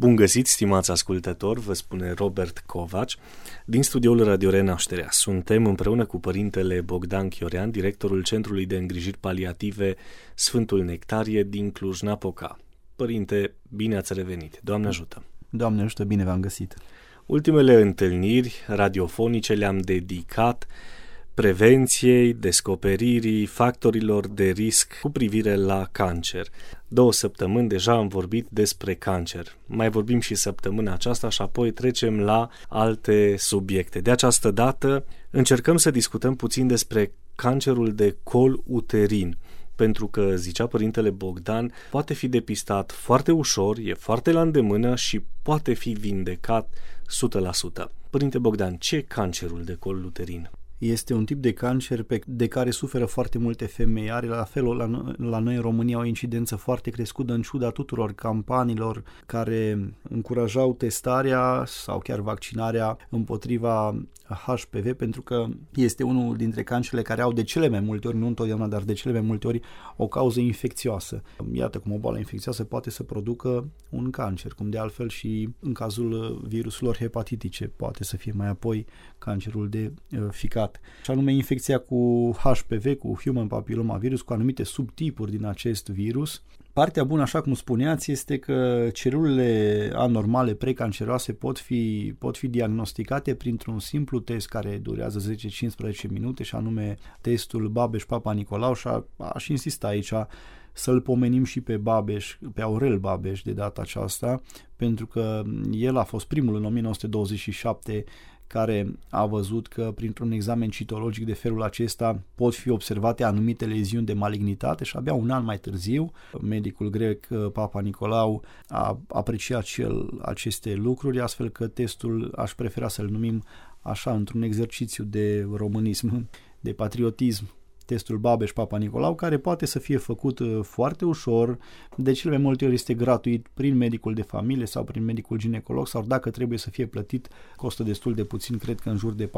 Bun găsit, stimați ascultători, vă spune Robert Covaci, din studioul Radio Renașterea. Suntem împreună cu părintele Bogdan Chiorean, directorul Centrului de Îngrijiri Paliative Sfântul Nectarie din Cluj-Napoca. Părinte, bine ați revenit. Doamne ajută! Doamne ajută, bine v-am găsit! Ultimele întâlniri radiofonice le-am dedicat prevenției, descoperirii factorilor de risc cu privire la cancer. Două săptămâni deja am vorbit despre cancer. Mai vorbim și săptămâna aceasta și apoi trecem la alte subiecte. De această dată încercăm să discutăm puțin despre cancerul de col uterin pentru că, zicea părintele Bogdan, poate fi depistat foarte ușor, e foarte la îndemână și poate fi vindecat 100%. Părinte Bogdan, ce e cancerul de col uterin? Este un tip de cancer pe, de care suferă foarte multe femei. Are la fel la, la noi în România o incidență foarte crescută în ciuda tuturor campaniilor care încurajau testarea sau chiar vaccinarea împotriva HPV pentru că este unul dintre cancerele care au de cele mai multe ori, nu întotdeauna, dar de cele mai multe ori o cauză infecțioasă. Iată cum o boală infecțioasă poate să producă un cancer, cum de altfel și în cazul viruselor hepatitice poate să fie mai apoi cancerul de uh, ficat. Și anume infecția cu HPV, cu Human Papilloma Virus, cu anumite subtipuri din acest virus. Partea bună, așa cum spuneați, este că celulele anormale precanceroase pot fi, pot fi diagnosticate printr-un simplu test care durează 10-15 minute și anume testul Babeș-Papa Nicolau și a, aș insista aici să-l pomenim și pe Babeș, pe Aurel Babeș de data aceasta, pentru că el a fost primul în 1927 care a văzut că printr-un examen citologic de felul acesta pot fi observate anumite leziuni de malignitate și abia un an mai târziu medicul grec uh, Papa Nicolau a apreciat și el aceste lucruri, astfel că testul aș prefera să-l numim așa într-un exercițiu de românism, de patriotism testul Babeș Papa Nicolau, care poate să fie făcut uh, foarte ușor, de cele mai multe ori este gratuit prin medicul de familie sau prin medicul ginecolog sau dacă trebuie să fie plătit, costă destul de puțin, cred că în jur de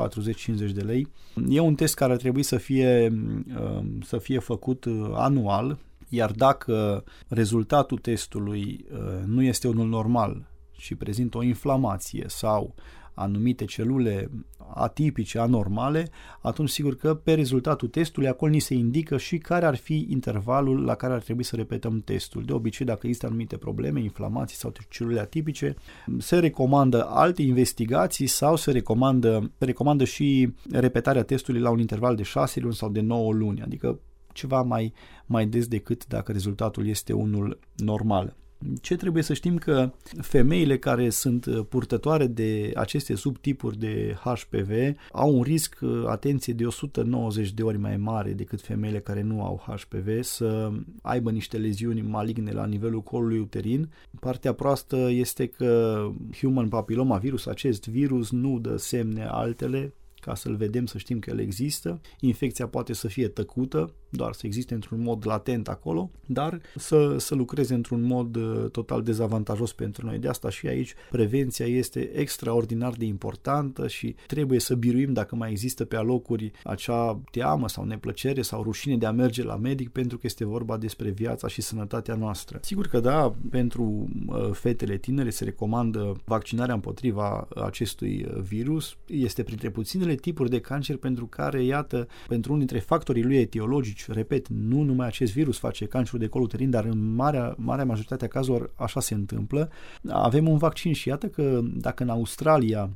40-50 de lei. E un test care ar trebui să fie, uh, să fie făcut uh, anual, iar dacă rezultatul testului nu este unul normal și prezintă o inflamație sau anumite celule atipice, anormale, atunci sigur că pe rezultatul testului acolo ni se indică și care ar fi intervalul la care ar trebui să repetăm testul. De obicei, dacă există anumite probleme, inflamații sau celule atipice, se recomandă alte investigații sau se recomandă, se recomandă și repetarea testului la un interval de 6 luni sau de 9 luni, adică ceva mai, mai des decât dacă rezultatul este unul normal. Ce trebuie să știm că femeile care sunt uh, purtătoare de aceste subtipuri de HPV au un risc, uh, atenție, de 190 de ori mai mare decât femeile care nu au HPV să aibă niște leziuni maligne la nivelul colului uterin. Partea proastă este că Human Papilloma virus, acest virus nu dă semne altele ca să-l vedem, să știm că el există. Infecția poate să fie tăcută, doar să existe într-un mod latent acolo, dar să, să lucreze într-un mod uh, total dezavantajos pentru noi. De asta și aici prevenția este extraordinar de importantă și trebuie să biruim dacă mai există pe alocuri acea teamă sau neplăcere sau rușine de a merge la medic pentru că este vorba despre viața și sănătatea noastră. Sigur că da, pentru uh, fetele tinere se recomandă vaccinarea împotriva acestui uh, virus. Este printre puținele tipuri de cancer pentru care, iată, pentru unul dintre factorii lui etiologici deci, repet, nu numai acest virus face cancerul de col uterin, dar în marea, marea majoritatea cazurilor așa se întâmplă. Avem un vaccin și iată că dacă în Australia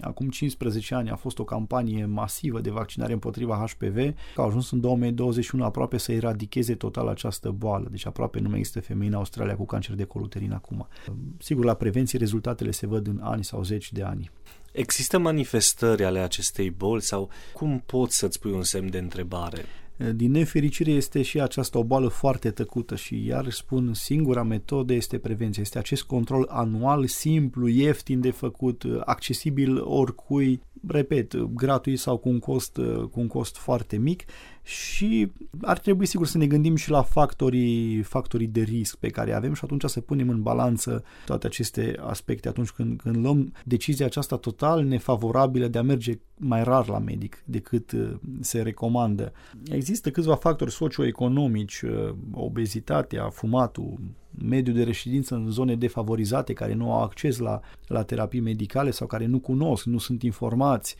Acum 15 ani a fost o campanie masivă de vaccinare împotriva HPV, că au ajuns în 2021 aproape să eradicheze total această boală. Deci aproape nu mai există femei în Australia cu cancer de col uterin acum. Sigur, la prevenție rezultatele se văd în ani sau zeci de ani. Există manifestări ale acestei boli sau cum poți să-ți pui un semn de întrebare? Din nefericire este și această o boală foarte tăcută și iar spun singura metodă este prevenția. Este acest control anual, simplu, ieftin de făcut, accesibil oricui, repet, gratuit sau cu un cost, cu un cost foarte mic și ar trebui sigur să ne gândim și la factorii, factorii de risc pe care avem și atunci să punem în balanță toate aceste aspecte atunci când, când luăm decizia aceasta total nefavorabilă de a merge mai rar la medic decât uh, se recomandă. Există câțiva factori socioeconomici, uh, obezitatea, fumatul, mediu de reședință în zone defavorizate, care nu au acces la, la terapii medicale sau care nu cunosc, nu sunt informați.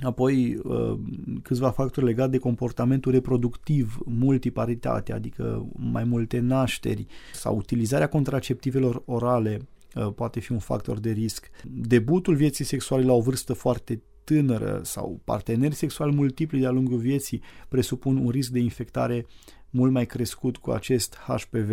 Apoi, uh, câțiva factori legate de comportamentul reproductiv, multiparitate, adică mai multe nașteri sau utilizarea contraceptivelor orale uh, poate fi un factor de risc. Debutul vieții sexuale la o vârstă foarte tânără sau parteneri sexuali multipli de-a lungul vieții presupun un risc de infectare mult mai crescut cu acest HPV.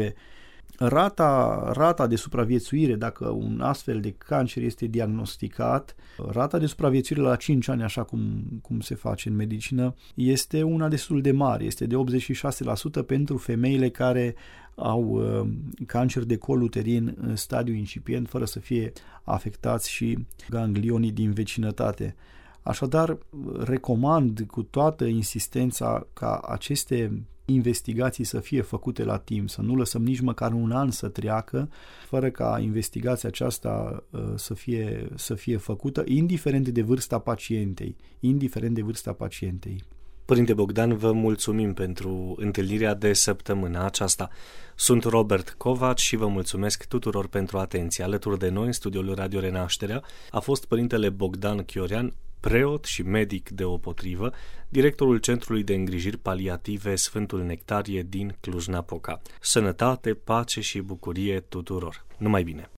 Rata, rata de supraviețuire, dacă un astfel de cancer este diagnosticat, rata de supraviețuire la 5 ani, așa cum, cum se face în medicină, este una destul de mare, este de 86% pentru femeile care au uh, cancer de col uterin în stadiu incipient, fără să fie afectați și ganglionii din vecinătate. Așadar, recomand cu toată insistența ca aceste investigații să fie făcute la timp, să nu lăsăm nici măcar un an să treacă fără ca investigația aceasta uh, să fie, să fie făcută, indiferent de vârsta pacientei, indiferent de vârsta pacientei. Părinte Bogdan, vă mulțumim pentru întâlnirea de săptămâna aceasta. Sunt Robert Covac și vă mulțumesc tuturor pentru atenție. Alături de noi, în studiul Radio Renașterea, a fost Părintele Bogdan Chiorean, preot și medic deopotrivă, directorul Centrului de Îngrijiri Paliative Sfântul Nectarie din Cluj-Napoca. Sănătate, pace și bucurie tuturor! Numai bine!